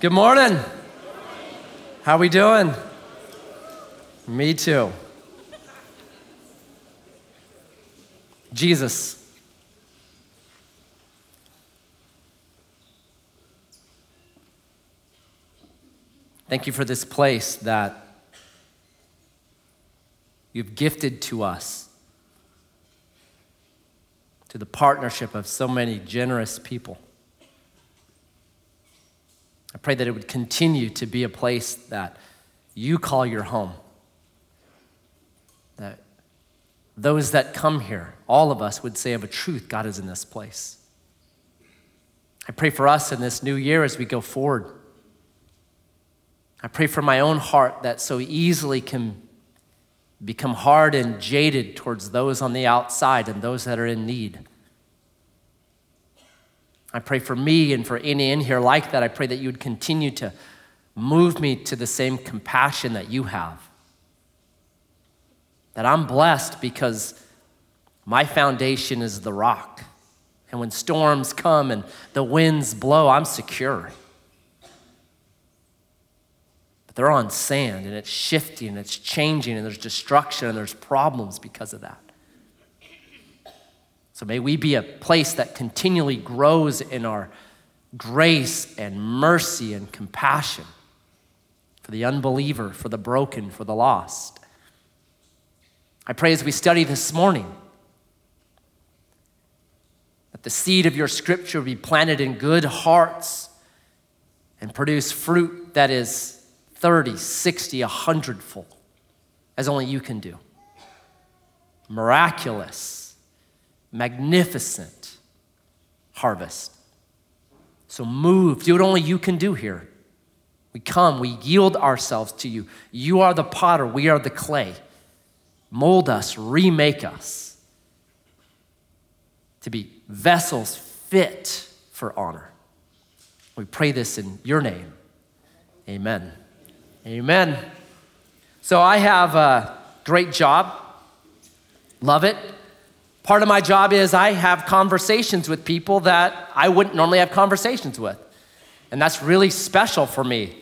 Good morning. How are we doing? Me too. Jesus. Thank you for this place that you've gifted to us, to the partnership of so many generous people. I pray that it would continue to be a place that you call your home. That those that come here, all of us would say of a truth, God is in this place. I pray for us in this new year as we go forward. I pray for my own heart that so easily can become hard and jaded towards those on the outside and those that are in need. I pray for me and for any in here like that. I pray that you would continue to move me to the same compassion that you have. That I'm blessed because my foundation is the rock. And when storms come and the winds blow, I'm secure. But they're on sand and it's shifting and it's changing and there's destruction and there's problems because of that. So may we be a place that continually grows in our grace and mercy and compassion for the unbeliever, for the broken, for the lost. I pray as we study this morning that the seed of your scripture be planted in good hearts and produce fruit that is 30, 60, 100 fold, as only you can do. Miraculous magnificent harvest. So move, do what only you can do here. We come, we yield ourselves to you. You are the potter, we are the clay. Mold us, remake us to be vessels fit for honor. We pray this in your name. Amen. Amen. So I have a great job. Love it. Part of my job is I have conversations with people that I wouldn't normally have conversations with. And that's really special for me.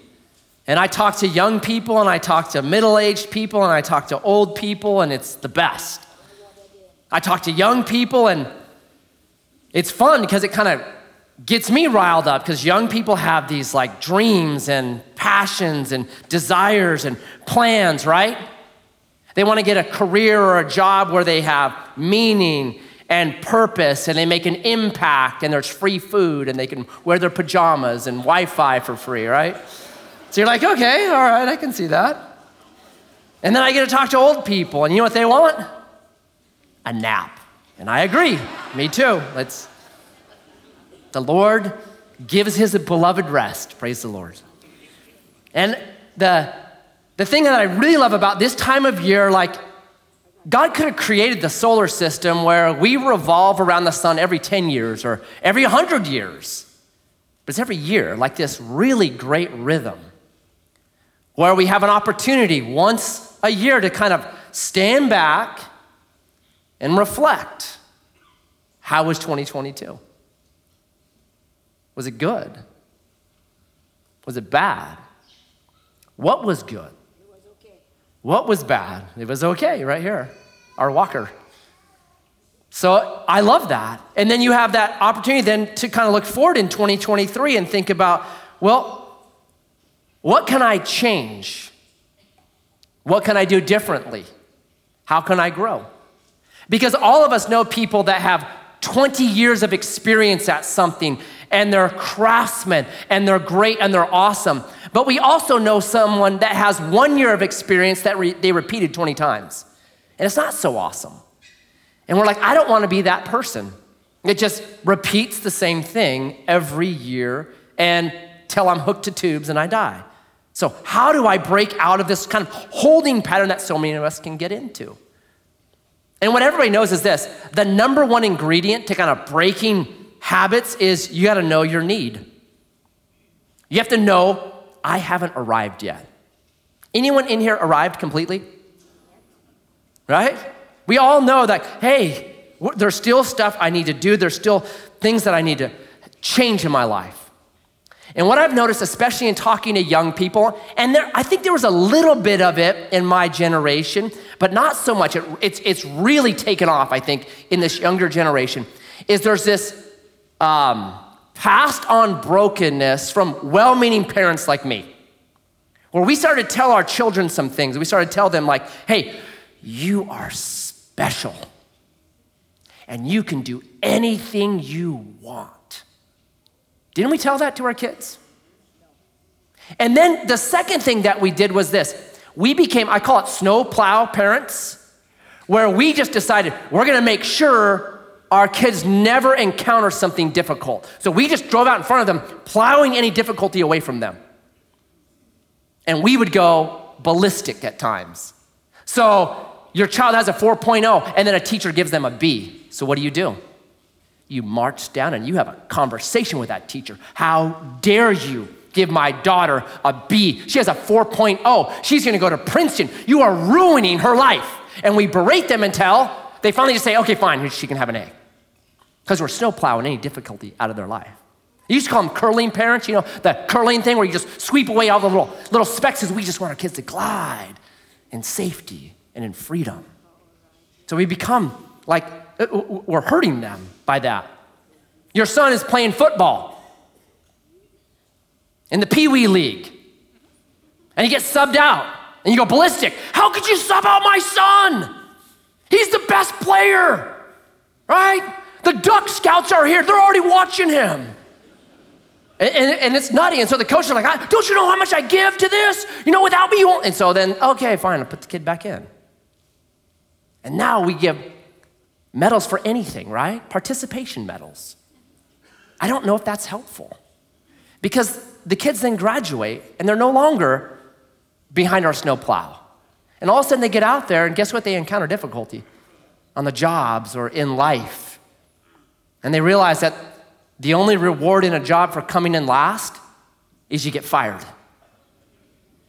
And I talk to young people, and I talk to middle aged people, and I talk to old people, and it's the best. I talk to young people, and it's fun because it kind of gets me riled up because young people have these like dreams and passions and desires and plans, right? They want to get a career or a job where they have meaning and purpose and they make an impact and there's free food and they can wear their pajamas and Wi Fi for free, right? So you're like, okay, all right, I can see that. And then I get to talk to old people and you know what they want? A nap. And I agree, me too. Let's, the Lord gives his beloved rest. Praise the Lord. And the the thing that I really love about this time of year, like, God could have created the solar system where we revolve around the sun every 10 years or every 100 years. But it's every year, like this really great rhythm where we have an opportunity once a year to kind of stand back and reflect. How was 2022? Was it good? Was it bad? What was good? What was bad? It was okay right here, our walker. So I love that. And then you have that opportunity then to kind of look forward in 2023 and think about, well, what can I change? What can I do differently? How can I grow? Because all of us know people that have 20 years of experience at something and they're craftsmen and they're great and they're awesome. But we also know someone that has one year of experience that re- they repeated 20 times. And it's not so awesome. And we're like, I don't want to be that person. It just repeats the same thing every year and till I'm hooked to tubes and I die. So, how do I break out of this kind of holding pattern that so many of us can get into? And what everybody knows is this the number one ingredient to kind of breaking habits is you got to know your need. You have to know, I haven't arrived yet. Anyone in here arrived completely? Right? We all know that, hey, there's still stuff I need to do, there's still things that I need to change in my life. And what I've noticed, especially in talking to young people, and there, I think there was a little bit of it in my generation, but not so much. It, it's, it's really taken off, I think, in this younger generation, is there's this um, passed on brokenness from well meaning parents like me, where we started to tell our children some things. We started to tell them, like, hey, you are special, and you can do anything you want. Didn't we tell that to our kids? And then the second thing that we did was this we became, I call it snowplow parents, where we just decided we're gonna make sure our kids never encounter something difficult. So we just drove out in front of them, plowing any difficulty away from them. And we would go ballistic at times. So your child has a 4.0, and then a teacher gives them a B. So what do you do? You march down and you have a conversation with that teacher. How dare you give my daughter a B? She has a 4.0. She's gonna go to Princeton. You are ruining her life. And we berate them until they finally just say, okay, fine, she can have an A. Because we're snowplowing any difficulty out of their life. You used to call them curling parents, you know, the curling thing where you just sweep away all the little, little specks because we just want our kids to glide in safety and in freedom. So we become like uh, we're hurting them by that. Your son is playing football in the Pee Wee League, and he gets subbed out, and you go ballistic. How could you sub out my son? He's the best player, right? The Duck Scouts are here, they're already watching him. And, and, and, it's nutty. And so the coach is like, Don't you know how much I give to this? You know, without me, you won't. And so then, okay, fine, I'll put the kid back in. And now we give medals for anything, right? Participation medals. I don't know if that's helpful because the kids then graduate and they're no longer behind our snowplow. And all of a sudden they get out there and guess what? They encounter difficulty on the jobs or in life. And they realize that the only reward in a job for coming in last is you get fired.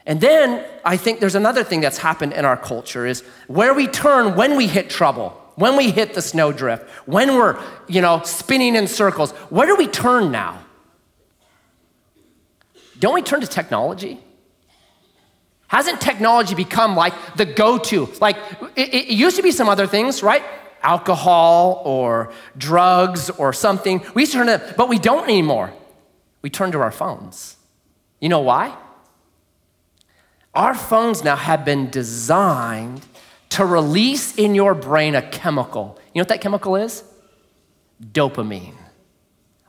And then I think there's another thing that's happened in our culture is where we turn when we hit trouble when we hit the snowdrift, when we're, you know, spinning in circles, where do we turn now? Don't we turn to technology? Hasn't technology become like the go to? Like, it, it, used to be some other things, right? Alcohol or drugs or something. We used to turn to, but we don't anymore. We turn to our phones. You know why? Our phones now have been designed to release in your brain a chemical. You know what that chemical is? Dopamine.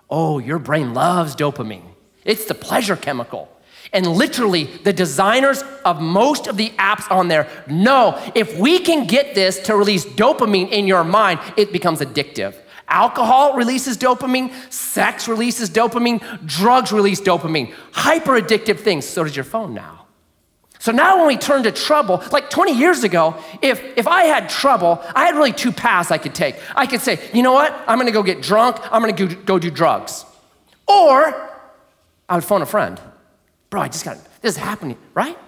Oh, your brain loves dopamine. It's the pleasure chemical. And literally, the designers of most of the apps on there know if we can get this to release dopamine in your mind, it becomes addictive. Alcohol releases dopamine, sex releases dopamine, drugs release dopamine. Hyper addictive things, so does your phone now. So now when we turn to trouble, like 20 years ago, if, if I had trouble, I had really two paths I could take. I could say, you know what? I'm gonna go get drunk, I'm gonna go, go do drugs. Or I would phone a friend. Bro, I just got, this is happening, right?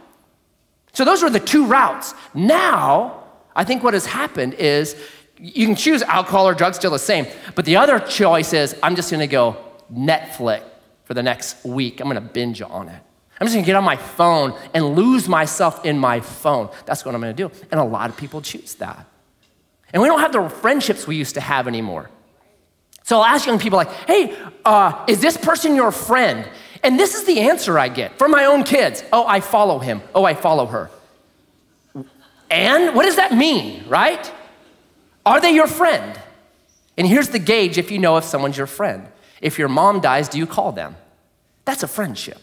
So those were the two routes. Now, I think what has happened is you can choose alcohol or drugs, still the same. But the other choice is I'm just gonna go Netflix for the next week. I'm gonna binge on it. I'm just gonna get on my phone and lose myself in my phone. That's what I'm gonna do. And a lot of people choose that. And we don't have the friendships we used to have anymore. So I'll ask young people, like, hey, uh, is this person your friend? And this is the answer I get from my own kids. Oh, I follow him. Oh, I follow her. And what does that mean, right? Are they your friend? And here's the gauge if you know if someone's your friend. If your mom dies, do you call them? That's a friendship.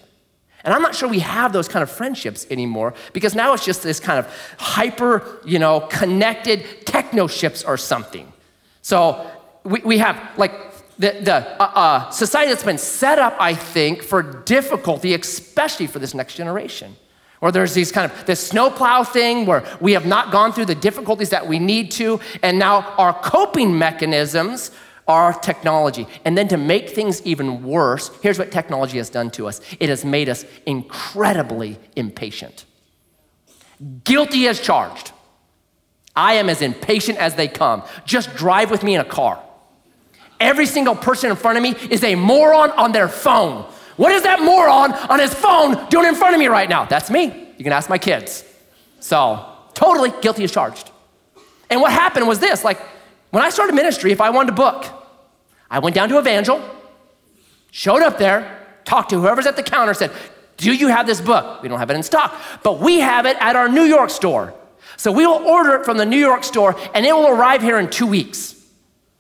And I'm not sure we have those kind of friendships anymore because now it's just this kind of hyper, you know, connected techno ships or something. So we, we have like the, the uh, uh, society that's been set up, I think, for difficulty, especially for this next generation. Or there's these kind of this snowplow thing where we have not gone through the difficulties that we need to, and now our coping mechanisms our technology. And then to make things even worse, here's what technology has done to us it has made us incredibly impatient. Guilty as charged. I am as impatient as they come. Just drive with me in a car. Every single person in front of me is a moron on their phone. What is that moron on his phone doing in front of me right now? That's me. You can ask my kids. So, totally guilty as charged. And what happened was this like, when I started ministry, if I wanted a book, I went down to Evangel, showed up there, talked to whoever's at the counter, said, Do you have this book? We don't have it in stock, but we have it at our New York store. So we will order it from the New York store and it will arrive here in two weeks.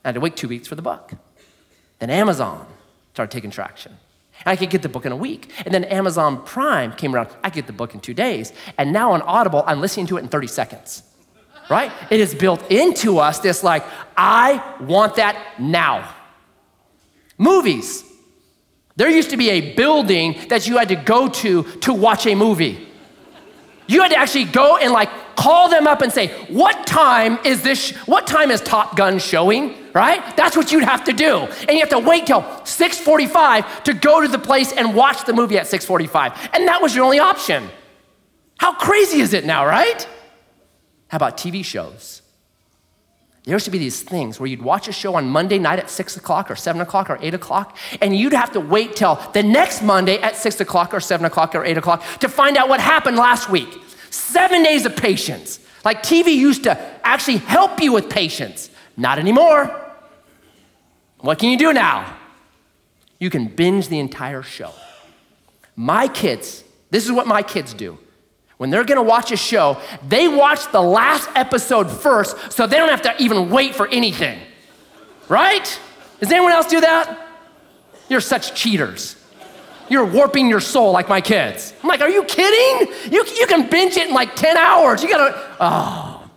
I had to wait two weeks for the book. Then Amazon started taking traction. I could get the book in a week. And then Amazon Prime came around. I get the book in two days. And now on Audible, I'm listening to it in 30 seconds. Right? It is built into us this like, I want that now. Movies. There used to be a building that you had to go to to watch a movie. You had to actually go and like call them up and say, "What time is this? What time is Top Gun showing?" Right? That's what you'd have to do, and you have to wait till 6:45 to go to the place and watch the movie at 6:45, and that was your only option. How crazy is it now, right? How about TV shows? There used to be these things where you'd watch a show on Monday night at six o'clock or seven o'clock or eight o'clock, and you'd have to wait till the next Monday at six o'clock or seven o'clock or eight o'clock to find out what happened last week. Seven days of patience. Like TV used to actually help you with patience. Not anymore. What can you do now? You can binge the entire show. My kids, this is what my kids do. When they're gonna watch a show, they watch the last episode first so they don't have to even wait for anything. Right? Does anyone else do that? You're such cheaters. You're warping your soul like my kids. I'm like, are you kidding? You, you can binge it in like 10 hours. You gotta, oh,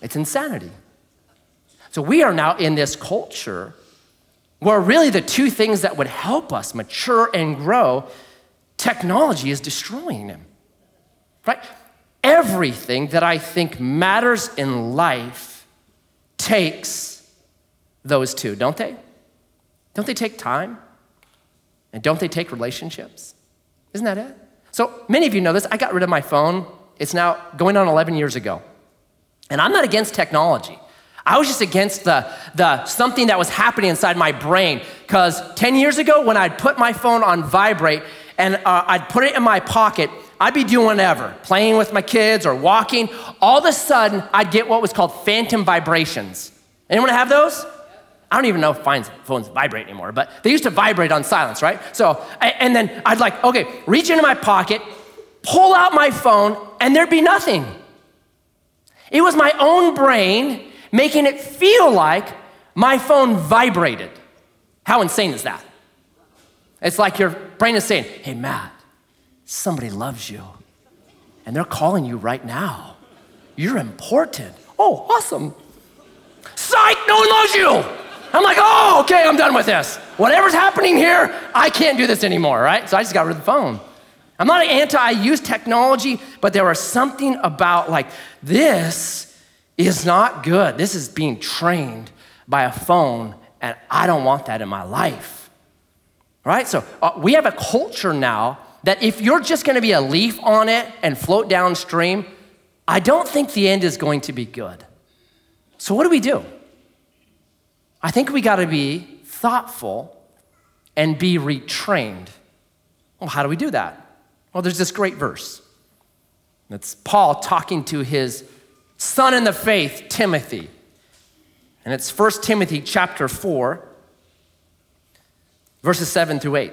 it's insanity. So we are now in this culture where really the two things that would help us mature and grow, technology is destroying them right? Everything that I think matters in life takes those two, don't they? Don't they take time? And don't they take relationships? Isn't that it? So many of you know this. I got rid of my phone. It's now going on 11 years ago. And I'm not against technology. I was just against the, the something that was happening inside my brain. Because 10 years ago, when I'd put my phone on vibrate and uh, I'd put it in my pocket, I'd be doing whatever, playing with my kids or walking. All of a sudden, I'd get what was called phantom vibrations. Anyone have those? I don't even know if phones vibrate anymore, but they used to vibrate on silence, right? So, and then I'd like, okay, reach into my pocket, pull out my phone, and there'd be nothing. It was my own brain making it feel like my phone vibrated. How insane is that? It's like your brain is saying, hey, Matt, somebody loves you and they're calling you right now. You're important. Oh, awesome. Psych, no one loves you. I'm like, oh, okay, I'm done with this. Whatever's happening here, I can't do this anymore, right? So I just got rid of the phone. I'm not anti, I use technology, but there was something about like, this is not good. This is being trained by a phone, and I don't want that in my life. Right? So uh, we have a culture now that if you're just going to be a leaf on it and float downstream, I don't think the end is going to be good. So, what do we do? I think we got to be thoughtful and be retrained. Well, how do we do that? Well, there's this great verse. It's Paul talking to his son in the faith, Timothy. And it's 1 Timothy chapter 4, verses 7 through 8.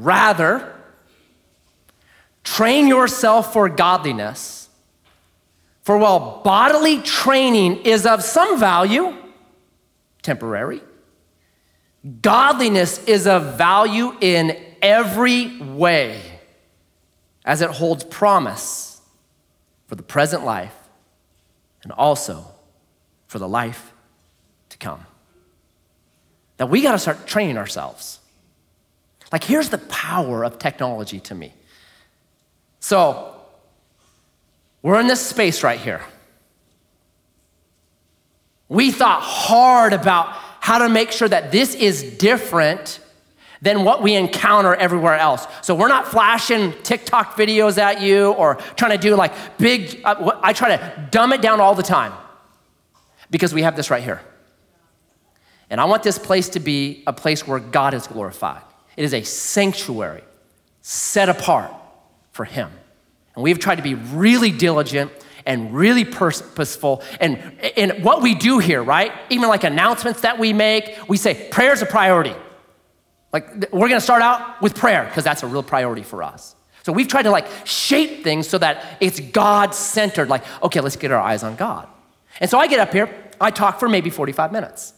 Rather, train yourself for godliness. For while bodily training is of some value, temporary, godliness is of value in every way, as it holds promise for the present life and also for the life to come. That we got to start training ourselves. Like, here's the power of technology to me. So, we're in this space right here. We thought hard about how to make sure that this is different than what we encounter everywhere else. So we're not flashing TikTok videos at you or trying to do like big, uh, I try to dumb it down all the time because we have this right here. And I want this place to be a place where God is glorified. It is a sanctuary set apart for Him. And we've tried to be really diligent and really purposeful. And, and what we do here, right? Even like announcements that we make, we say prayer is a priority. Like we're gonna start out with prayer because that's a real priority for us. So we've tried to like shape things so that it's God centered. Like, okay, let's get our eyes on God. And so I get up here, I talk for maybe 45 minutes.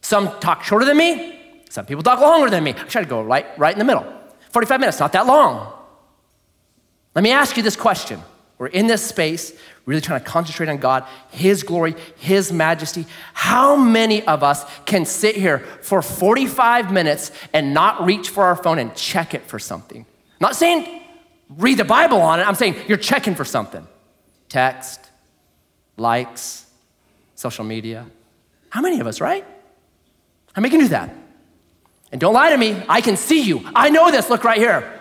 Some talk shorter than me, some people talk longer than me. I try to go right, right in the middle. 45 minutes, not that long. Let me ask you this question. We're in this space, really trying to concentrate on God, His glory, His majesty. How many of us can sit here for 45 minutes and not reach for our phone and check it for something? not saying read the Bible on it, I'm saying you're checking for something. Text, likes, social media. How many of us, right? How many can do that? And don't lie to me, I can see you. I know this, look right here.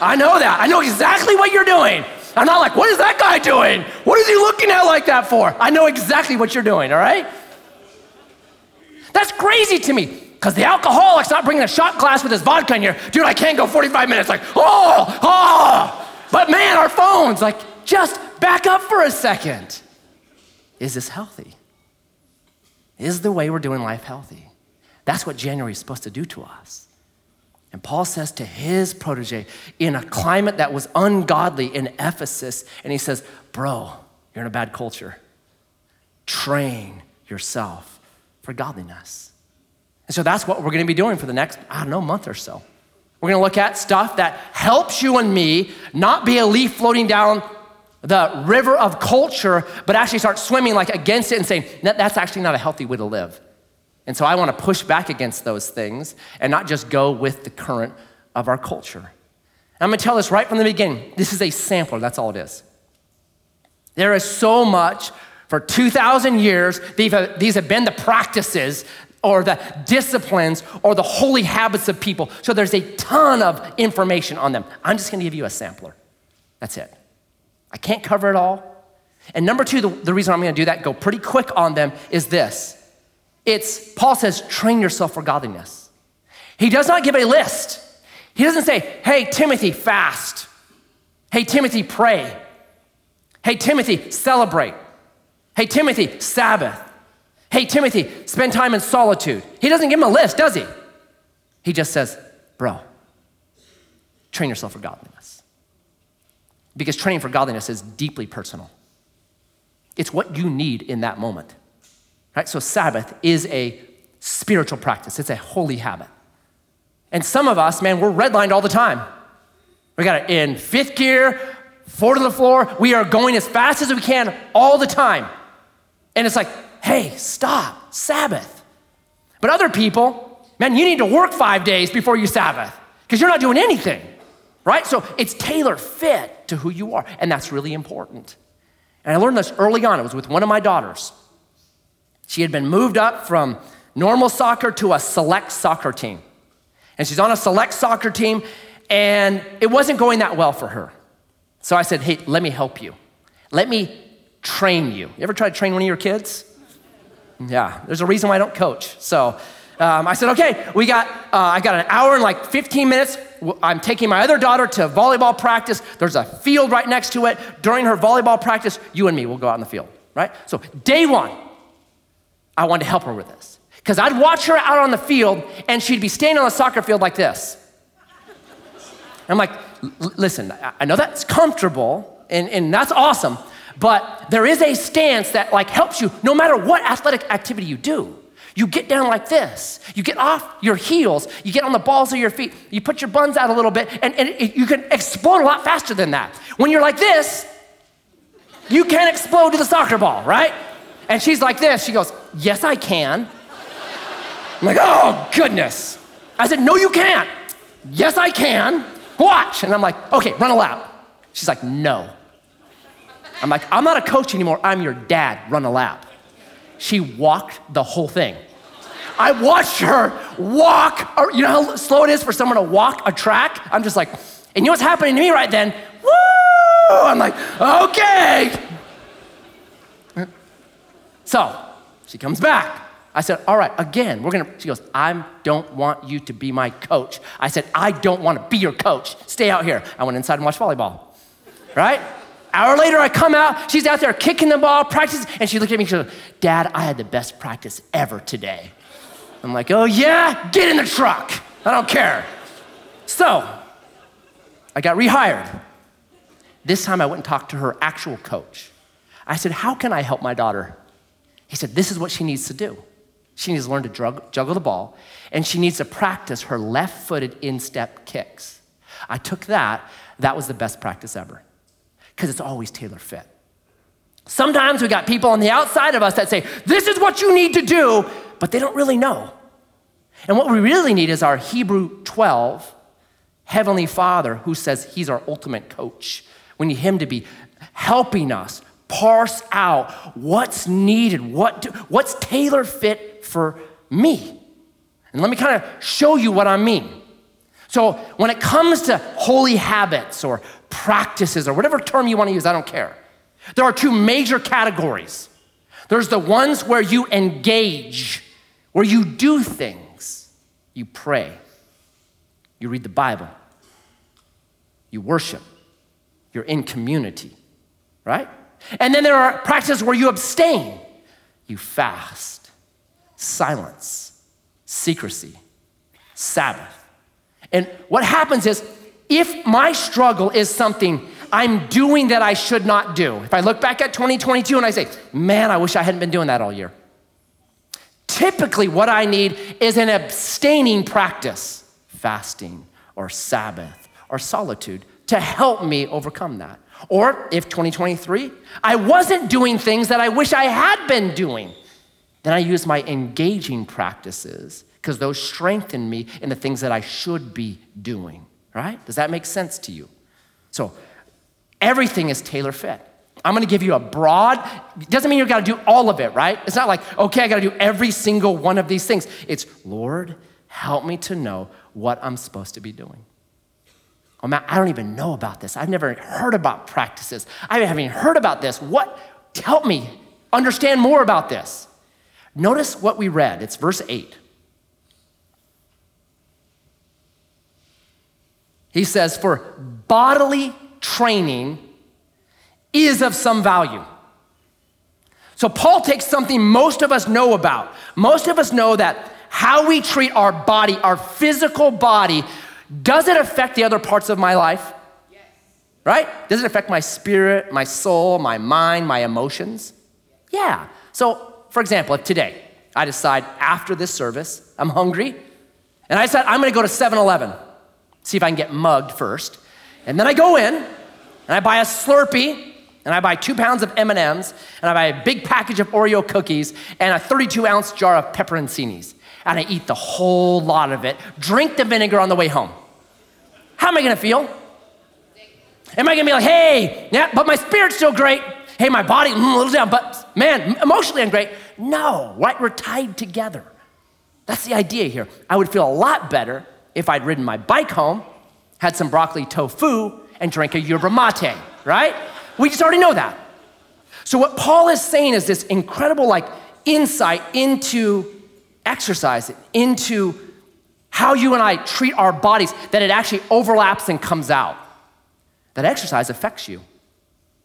I know that. I know exactly what you're doing. I'm not like, what is that guy doing? What is he looking at like that for? I know exactly what you're doing, all right? That's crazy to me because the alcoholic's not bringing a shot glass with his vodka in here. Dude, I can't go 45 minutes. Like, oh, oh. But man, our phones, like, just back up for a second. Is this healthy? Is the way we're doing life healthy? That's what January is supposed to do to us. And Paul says to his protege in a climate that was ungodly in Ephesus, and he says, Bro, you're in a bad culture. Train yourself for godliness. And so that's what we're gonna be doing for the next, I don't know, month or so. We're gonna look at stuff that helps you and me not be a leaf floating down the river of culture, but actually start swimming like against it and saying, that's actually not a healthy way to live. And so I want to push back against those things and not just go with the current of our culture. And I'm going to tell this right from the beginning. This is a sampler, that's all it is. There is so much for 2,000 years, these have been the practices or the disciplines or the holy habits of people. So there's a ton of information on them. I'm just going to give you a sampler. That's it. I can't cover it all. And number two, the, the reason I'm going to do that, go pretty quick on them, is this it's, Paul says, train yourself for godliness. He does not give a list. He doesn't say, hey, Timothy, fast. Hey, Timothy, pray. Hey, Timothy, celebrate. Hey, Timothy, Sabbath. Hey, Timothy, spend time in solitude. He doesn't give him a list, does he? He just says, bro, train yourself for godliness. Because training for godliness is deeply personal. It's what you need in that moment. Right? So Sabbath is a spiritual practice. It's a holy habit. And some of us, man, we're redlined all the time. We got it in fifth gear, four to the floor. We are going as fast as we can all the time. And it's like, hey, stop, Sabbath. But other people, man, you need to work five days before you Sabbath because you're not doing anything, right? So it's tailor fit to who you are. And that's really important. And I learned this early on. It was with one of my daughters. She had been moved up from normal soccer to a select soccer team. And she's on a select soccer team, and it wasn't going that well for her. So I said, Hey, let me help you. Let me train you. You ever try to train one of your kids? Yeah, there's a reason why I don't coach. So um, I said, okay, we got, uh, I got an hour and like 15 minutes. I'm taking my other daughter to volleyball practice. There's a field right next to it. During her volleyball practice, you and me will go out in the field, right? So day one, I wanted to help her with this. Because I'd watch her out on the field and she'd be standing on the soccer field like this. I'm like, listen, I know that's comfortable and, and that's awesome, but there is a stance that like helps you no matter what athletic activity you do. You get down like this. You get off your heels. You get on the balls of your feet. You put your buns out a little bit, and, and it, you can explode a lot faster than that. When you're like this, you can't explode to the soccer ball, right? And she's like this. She goes, Yes, I can. I'm like, Oh, goodness. I said, No, you can't. Yes, I can. Watch. And I'm like, Okay, run a lap. She's like, No. I'm like, I'm not a coach anymore. I'm your dad. Run a lap. She walked the whole thing. I watched her walk. You know how slow it is for someone to walk a track? I'm just like, and you know what's happening to me right then? Woo! I'm like, okay. So she comes back. I said, All right, again, we're gonna. She goes, I don't want you to be my coach. I said, I don't wanna be your coach. Stay out here. I went inside and watched volleyball, right? Hour later, I come out, she's out there kicking the ball, practicing, and she looked at me and she goes, Dad, I had the best practice ever today. I'm like, Oh, yeah? Get in the truck. I don't care. So, I got rehired. This time I went and talked to her actual coach. I said, How can I help my daughter? He said, This is what she needs to do. She needs to learn to drug, juggle the ball, and she needs to practice her left footed instep kicks. I took that, that was the best practice ever, because it's always tailor fit. Sometimes we got people on the outside of us that say, This is what you need to do, but they don't really know. And what we really need is our Hebrew 12 Heavenly Father who says He's our ultimate coach. We need Him to be helping us parse out what's needed, what do, what's tailor fit for me. And let me kind of show you what I mean. So, when it comes to holy habits or practices or whatever term you want to use, I don't care. There are two major categories. There's the ones where you engage, where you do things, you pray, you read the Bible, you worship, you're in community, right? And then there are practices where you abstain, you fast, silence, secrecy, Sabbath. And what happens is, if my struggle is something I'm doing that I should not do, if I look back at 2022 and I say, man, I wish I hadn't been doing that all year. Typically, what I need is an abstaining practice, fasting or Sabbath or solitude to help me overcome that. Or if 2023, I wasn't doing things that I wish I had been doing, then I use my engaging practices because those strengthen me in the things that I should be doing, right? Does that make sense to you? So everything is tailor fit. I'm gonna give you a broad, doesn't mean you gotta do all of it, right? It's not like, okay, I gotta do every single one of these things. It's, Lord, help me to know what I'm supposed to be doing. Oh man, I don't even know about this. I've never heard about practices. I haven't even heard about this. What? Help me understand more about this. Notice what we read. It's verse 8. He says, For bodily training is of some value. So Paul takes something most of us know about. Most of us know that how we treat our body, our physical body, does it affect the other parts of my life? Yes. Right? Does it affect my spirit, my soul, my mind, my emotions? Yeah. So, for example, if today I decide after this service, I'm hungry, and I said, I'm gonna go to 7 Eleven, see if I can get mugged first. And then I go in, and I buy a Slurpee, and I buy two pounds of M&Ms, and I buy a big package of Oreo cookies, and a 32 ounce jar of pepperoncinis. And I eat the whole lot of it, drink the vinegar on the way home. How am I gonna feel? Am I gonna be like, hey, yeah, but my spirit's still great. Hey, my body, mm, a little down, but man, emotionally I'm great. No, right? We're tied together. That's the idea here. I would feel a lot better if I'd ridden my bike home, had some broccoli tofu, and drank a yerba mate, right? We just already know that. So what Paul is saying is this incredible like insight into exercise, into how you and I treat our bodies, that it actually overlaps and comes out. That exercise affects you.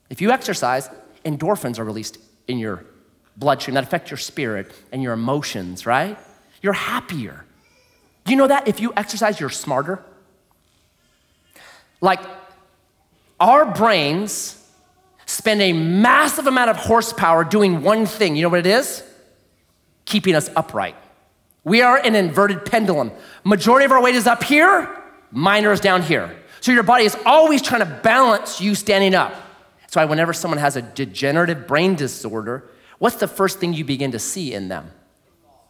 If you exercise, endorphins are released in your bloodstream that affect your spirit and your emotions, right? You're happier. You know that if you exercise, you're smarter? Like, our brains spend a massive amount of horsepower doing one thing. You know what it is? Keeping us upright. We are an inverted pendulum. Majority of our weight is up here, minor is down here. So your body is always trying to balance you standing up. That's why whenever someone has a degenerative brain disorder, what's the first thing you begin to see in them?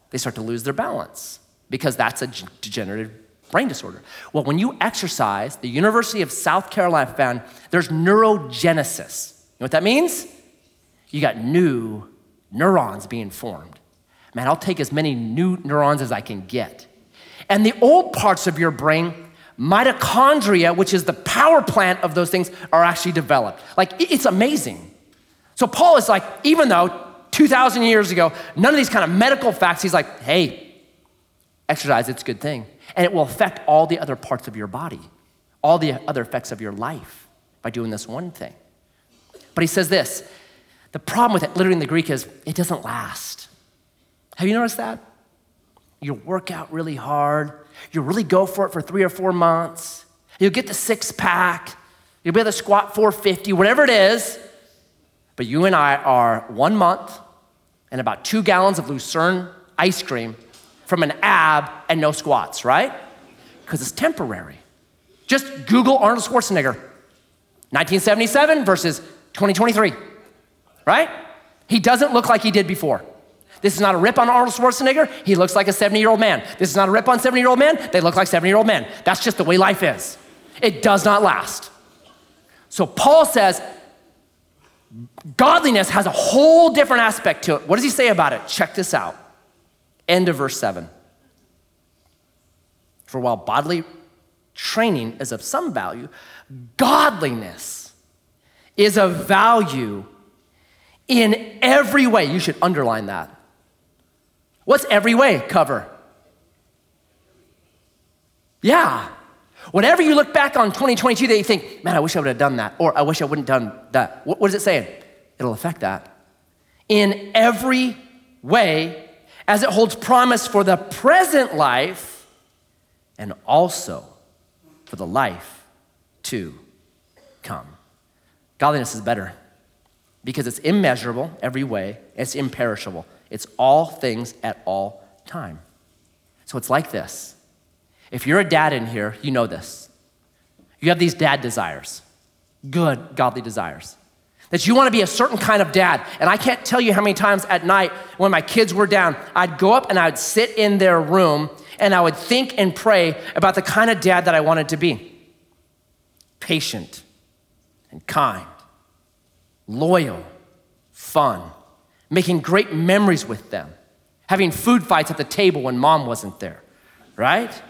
They start to lose their balance because that's a degenerative brain disorder. Well, when you exercise, the University of South Carolina found there's neurogenesis. You know what that means? You got new neurons being formed man, I'll take as many new neurons as I can get. And the old parts of your brain, mitochondria, which is the power plant of those things, are actually developed. Like, it's amazing. So Paul is like, even though 2,000 years ago, none of these kind of medical facts. He's like, hey, exercise, it's a good thing. And it will affect all the other parts of your body, all the other effects of your life by doing this one thing. But he says this the problem with it, literally in the Greek, is it doesn't last. Have you noticed that? You work out really hard, you really go for it for three or four months, you'll get the six pack, you'll be able to squat 450, whatever it is. But you and I are one month and about two gallons of Lucerne ice cream from an ab and no squats, right? Because it's temporary. Just Google Arnold Schwarzenegger, 1977 versus 2023 right? He doesn't look like he did before. This is not a rip on Arnold Schwarzenegger. He looks like a 70 year old man. This is not a rip on 70 year old men. They look like 70 year old men. That's just the way life is. It does not last. So Paul says, godliness has a whole different aspect to it. What does he say about it? Check this out. End of verse 7. For while bodily training is of some value, godliness is of value in every way. You should underline that. What's every way cover? Yeah. Whenever you look back on 2022 that you think, man, I wish I would have done that, or I wish I wouldn't done that, what, what is it saying? It'll affect that. In every way, as it holds promise for the present life and also for the life to come. Godliness is better because it's immeasurable every way, it's imperishable. It's all things at all time. So it's like this. If you're a dad in here, you know this. You have these dad desires, good, godly desires. That you want to be a certain kind of dad. And I can't tell you how many times at night when my kids were down, I'd go up and I'd sit in their room and I would think and pray about the kind of dad that I wanted to be patient and kind loyal, fun, making great memories with them, having food fights at the table when mom wasn't there, right?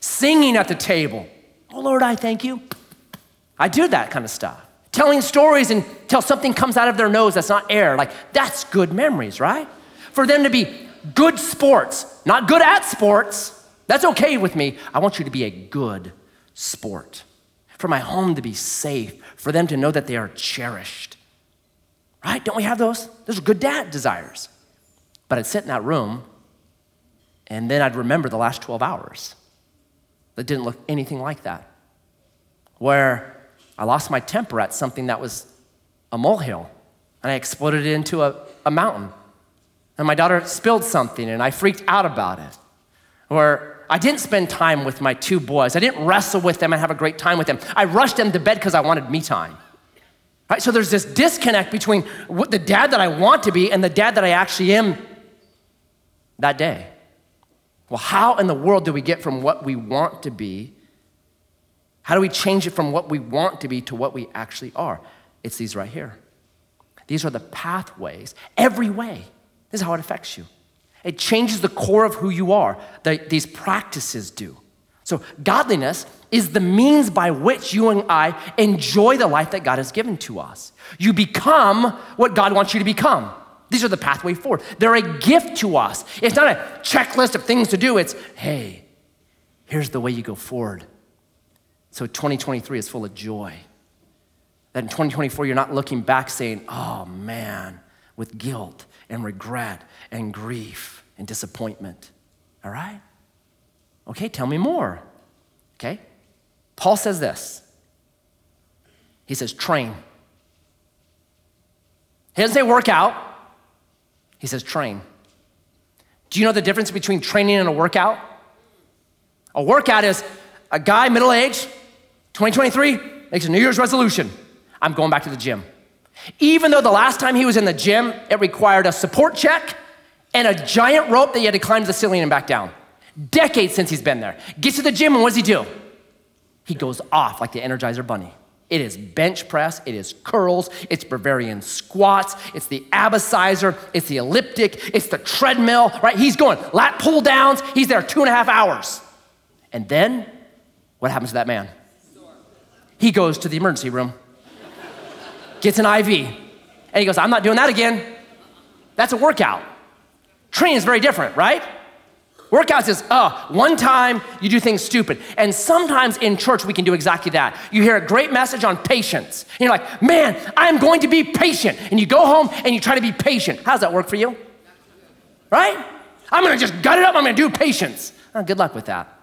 Singing at the table. Oh Lord, I thank you. I do that kind of stuff. Telling stories until something comes out of their nose that's not air. Like, that's good memories, right? For them to be good sports, not good at sports. That's okay with me. I want you to be a good sport. For my home to be safe, for them to know that they are cherished Right? Don't we have those? Those are good dad desires. But I'd sit in that room and then I'd remember the last 12 hours that didn't look anything like that. Where I lost my temper at something that was a molehill and I exploded it into a, a mountain. And my daughter spilled something and I freaked out about it. Or I didn't spend time with my two boys. I didn't wrestle with them and have a great time with them. I rushed them to bed because I wanted me time. Right? So there's this disconnect between what the dad that I want to be and the dad that I actually am that day. Well, how in the world do we get from what we want to be? How do we change it from what we want to be to what we actually are? It's these right here. These are the pathways, every way. This is how it affects you. It changes the core of who you are. The, these practices do. So, godliness is the means by which you and I enjoy the life that God has given to us. You become what God wants you to become. These are the pathway forward. They're a gift to us. It's not a checklist of things to do, it's, hey, here's the way you go forward. So, 2023 is full of joy. That in 2024, you're not looking back saying, oh man, with guilt and regret and grief and disappointment. All right? Okay, tell me more. Okay? Paul says this. He says, train. He doesn't say work out, he says train. Do you know the difference between training and a workout? A workout is a guy, middle age, 2023, makes a New Year's resolution I'm going back to the gym. Even though the last time he was in the gym, it required a support check and a giant rope that he had to climb to the ceiling and back down. Decades since he's been there. Gets to the gym, and what does he do? He goes off like the Energizer Bunny. It is bench press, it is curls, it's Bavarian squats, it's the Abicizer, it's the elliptic, it's the treadmill, right? He's going lat pull downs, he's there two and a half hours. And then, what happens to that man? He goes to the emergency room, gets an IV, and he goes, I'm not doing that again. That's a workout. Training is very different, right? Workouts is, oh, one time you do things stupid. And sometimes in church we can do exactly that. You hear a great message on patience. And you're like, man, I'm going to be patient. And you go home and you try to be patient. How's that work for you? Right? I'm gonna just gut it up, I'm gonna do patience. Oh, good luck with that.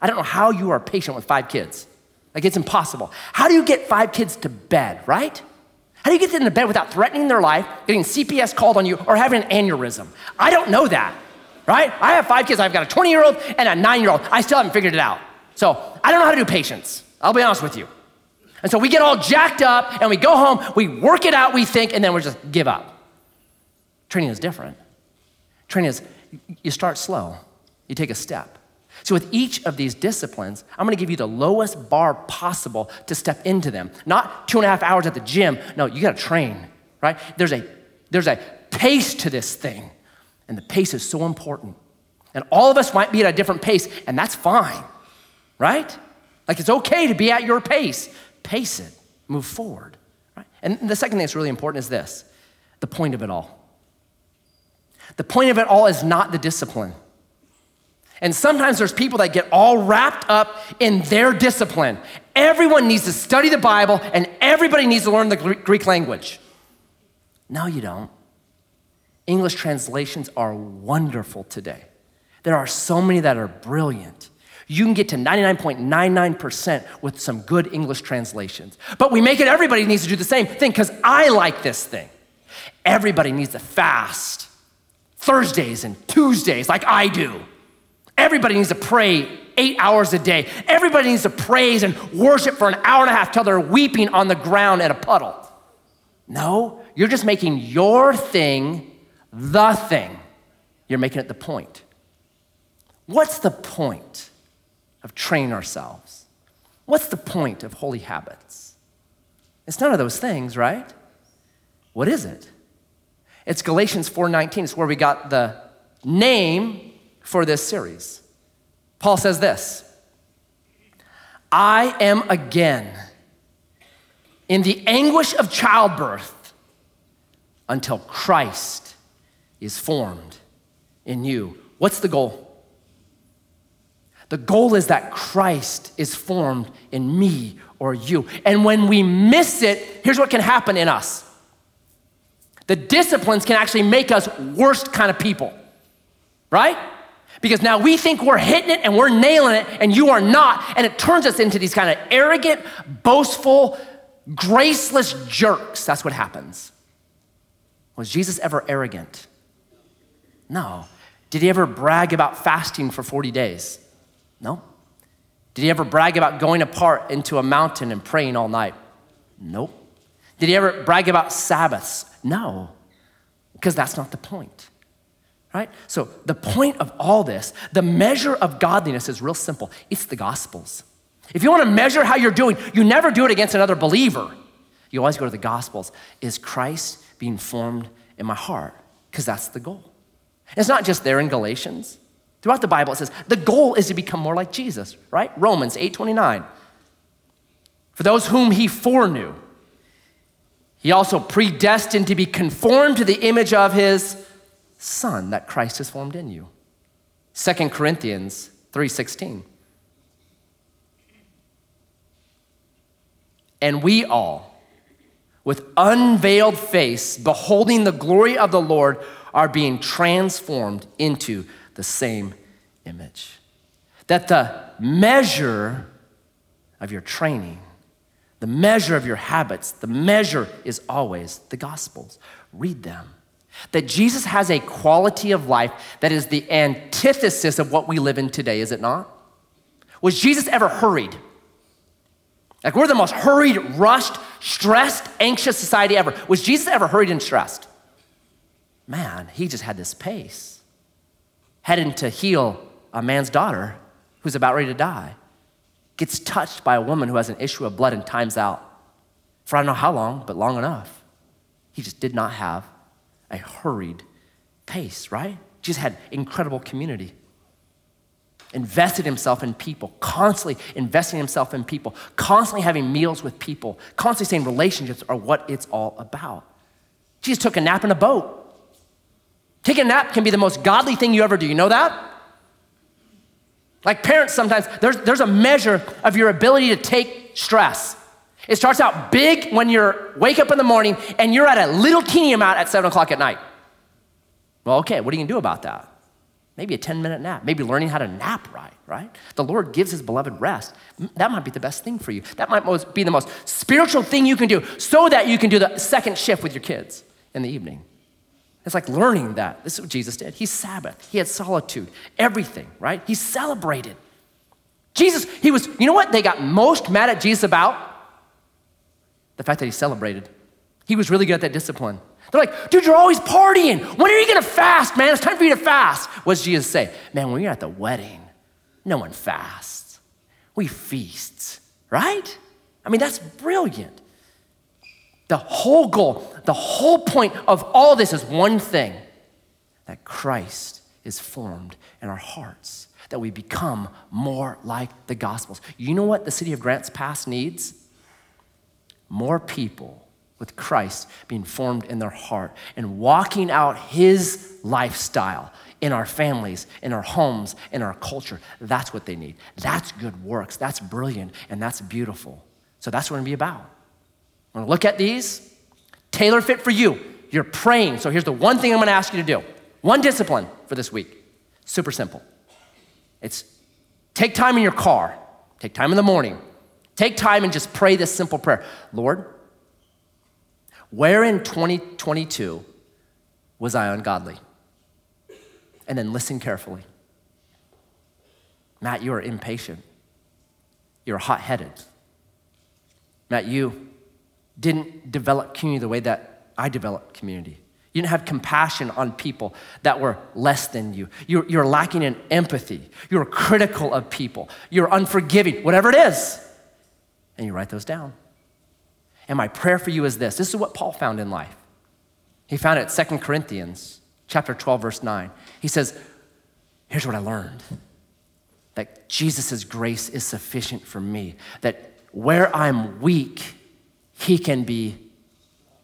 I don't know how you are patient with five kids. Like it's impossible. How do you get five kids to bed, right? How do you get them to bed without threatening their life, getting CPS called on you, or having an aneurysm? I don't know that right? I have five kids. I've got a 20 year old and a nine year old. I still haven't figured it out. So I don't know how to do patience. I'll be honest with you. And so we get all jacked up and we go home, we work it out, we think, and then we just give up. Training is different. Training is you start slow, you take a step. So, with each of these disciplines, I'm gonna give you the lowest bar possible to step into them. Not two and a half hours at the gym. No, you gotta train, right? There's a, there's a pace to this thing. And the pace is so important. And all of us might be at a different pace, and that's fine, right? Like it's okay to be at your pace. Pace it, move forward. Right? And the second thing that's really important is this the point of it all. The point of it all is not the discipline. And sometimes there's people that get all wrapped up in their discipline. Everyone needs to study the Bible and everybody needs to learn the Greek language. No, you don't. English translations are wonderful today. There are so many that are brilliant. You can get to 99.99% with some good English translations. But we make it everybody needs to do the same thing because I like this thing. Everybody needs to fast Thursdays and Tuesdays like I do. Everybody needs to pray eight hours a day. Everybody needs to praise and worship for an hour and a half till they're weeping on the ground in a puddle. No, you're just making your thing the thing, you're making it the point. What's the point of training ourselves? What's the point of holy habits? It's none of those things, right? What is it? It's Galatians 4:19. It's where we got the name for this series. Paul says this: I am again in the anguish of childbirth until Christ is formed in you. What's the goal? The goal is that Christ is formed in me or you. And when we miss it, here's what can happen in us the disciplines can actually make us worst kind of people, right? Because now we think we're hitting it and we're nailing it, and you are not. And it turns us into these kind of arrogant, boastful, graceless jerks. That's what happens. Was Jesus ever arrogant? No. Did he ever brag about fasting for 40 days? No. Did he ever brag about going apart into a mountain and praying all night? Nope. Did he ever brag about Sabbaths? No, because that's not the point. Right? So, the point of all this, the measure of godliness is real simple it's the Gospels. If you want to measure how you're doing, you never do it against another believer. You always go to the Gospels. Is Christ being formed in my heart? Because that's the goal. It's not just there in Galatians. Throughout the Bible, it says the goal is to become more like Jesus, right? Romans 8:29. For those whom he foreknew, he also predestined to be conformed to the image of his son that Christ has formed in you. 2 Corinthians 3:16. And we all, with unveiled face, beholding the glory of the Lord, are being transformed into the same image. That the measure of your training, the measure of your habits, the measure is always the Gospels. Read them. That Jesus has a quality of life that is the antithesis of what we live in today, is it not? Was Jesus ever hurried? Like, we're the most hurried, rushed, stressed, anxious society ever. Was Jesus ever hurried and stressed? Man, he just had this pace, heading to heal a man's daughter who's about ready to die. Gets touched by a woman who has an issue of blood and times out for I don't know how long, but long enough. He just did not have a hurried pace, right? Just had incredible community. Invested himself in people, constantly investing himself in people, constantly having meals with people, constantly saying relationships are what it's all about. Jesus took a nap in a boat. Taking a nap can be the most godly thing you ever do. You know that? Like parents, sometimes there's, there's a measure of your ability to take stress. It starts out big when you're wake up in the morning and you're at a little teeny amount at seven o'clock at night. Well, okay, what are you gonna do about that? Maybe a 10 minute nap, maybe learning how to nap right, right? The Lord gives his beloved rest. That might be the best thing for you. That might be the most spiritual thing you can do so that you can do the second shift with your kids in the evening. It's like learning that. This is what Jesus did. He Sabbath, he had solitude, everything, right? He celebrated. Jesus, he was, you know what they got most mad at Jesus about? The fact that he celebrated. He was really good at that discipline. They're like, dude, you're always partying. When are you gonna fast, man? It's time for you to fast. What does Jesus say? Man, when you're at the wedding, no one fasts. We feast, right? I mean, that's brilliant. The whole goal, the whole point of all this is one thing that Christ is formed in our hearts, that we become more like the Gospels. You know what the city of Grants Pass needs? More people with Christ being formed in their heart and walking out his lifestyle in our families, in our homes, in our culture. That's what they need. That's good works. That's brilliant and that's beautiful. So that's what we're gonna be about. I'm gonna look at these, tailor fit for you. You're praying. So here's the one thing I'm gonna ask you to do one discipline for this week. Super simple. It's take time in your car, take time in the morning, take time and just pray this simple prayer Lord, where in 2022 was I ungodly? And then listen carefully. Matt, you are impatient. You're hot headed. Matt, you didn't develop community the way that I developed community. You didn't have compassion on people that were less than you. You're, you're lacking in empathy. You're critical of people. You're unforgiving, whatever it is. And you write those down. And my prayer for you is this this is what Paul found in life. He found it 2 Corinthians chapter 12, verse 9. He says, Here's what I learned that Jesus' grace is sufficient for me, that where I'm weak, he can be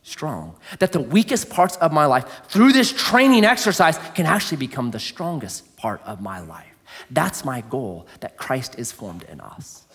strong. That the weakest parts of my life, through this training exercise, can actually become the strongest part of my life. That's my goal, that Christ is formed in us.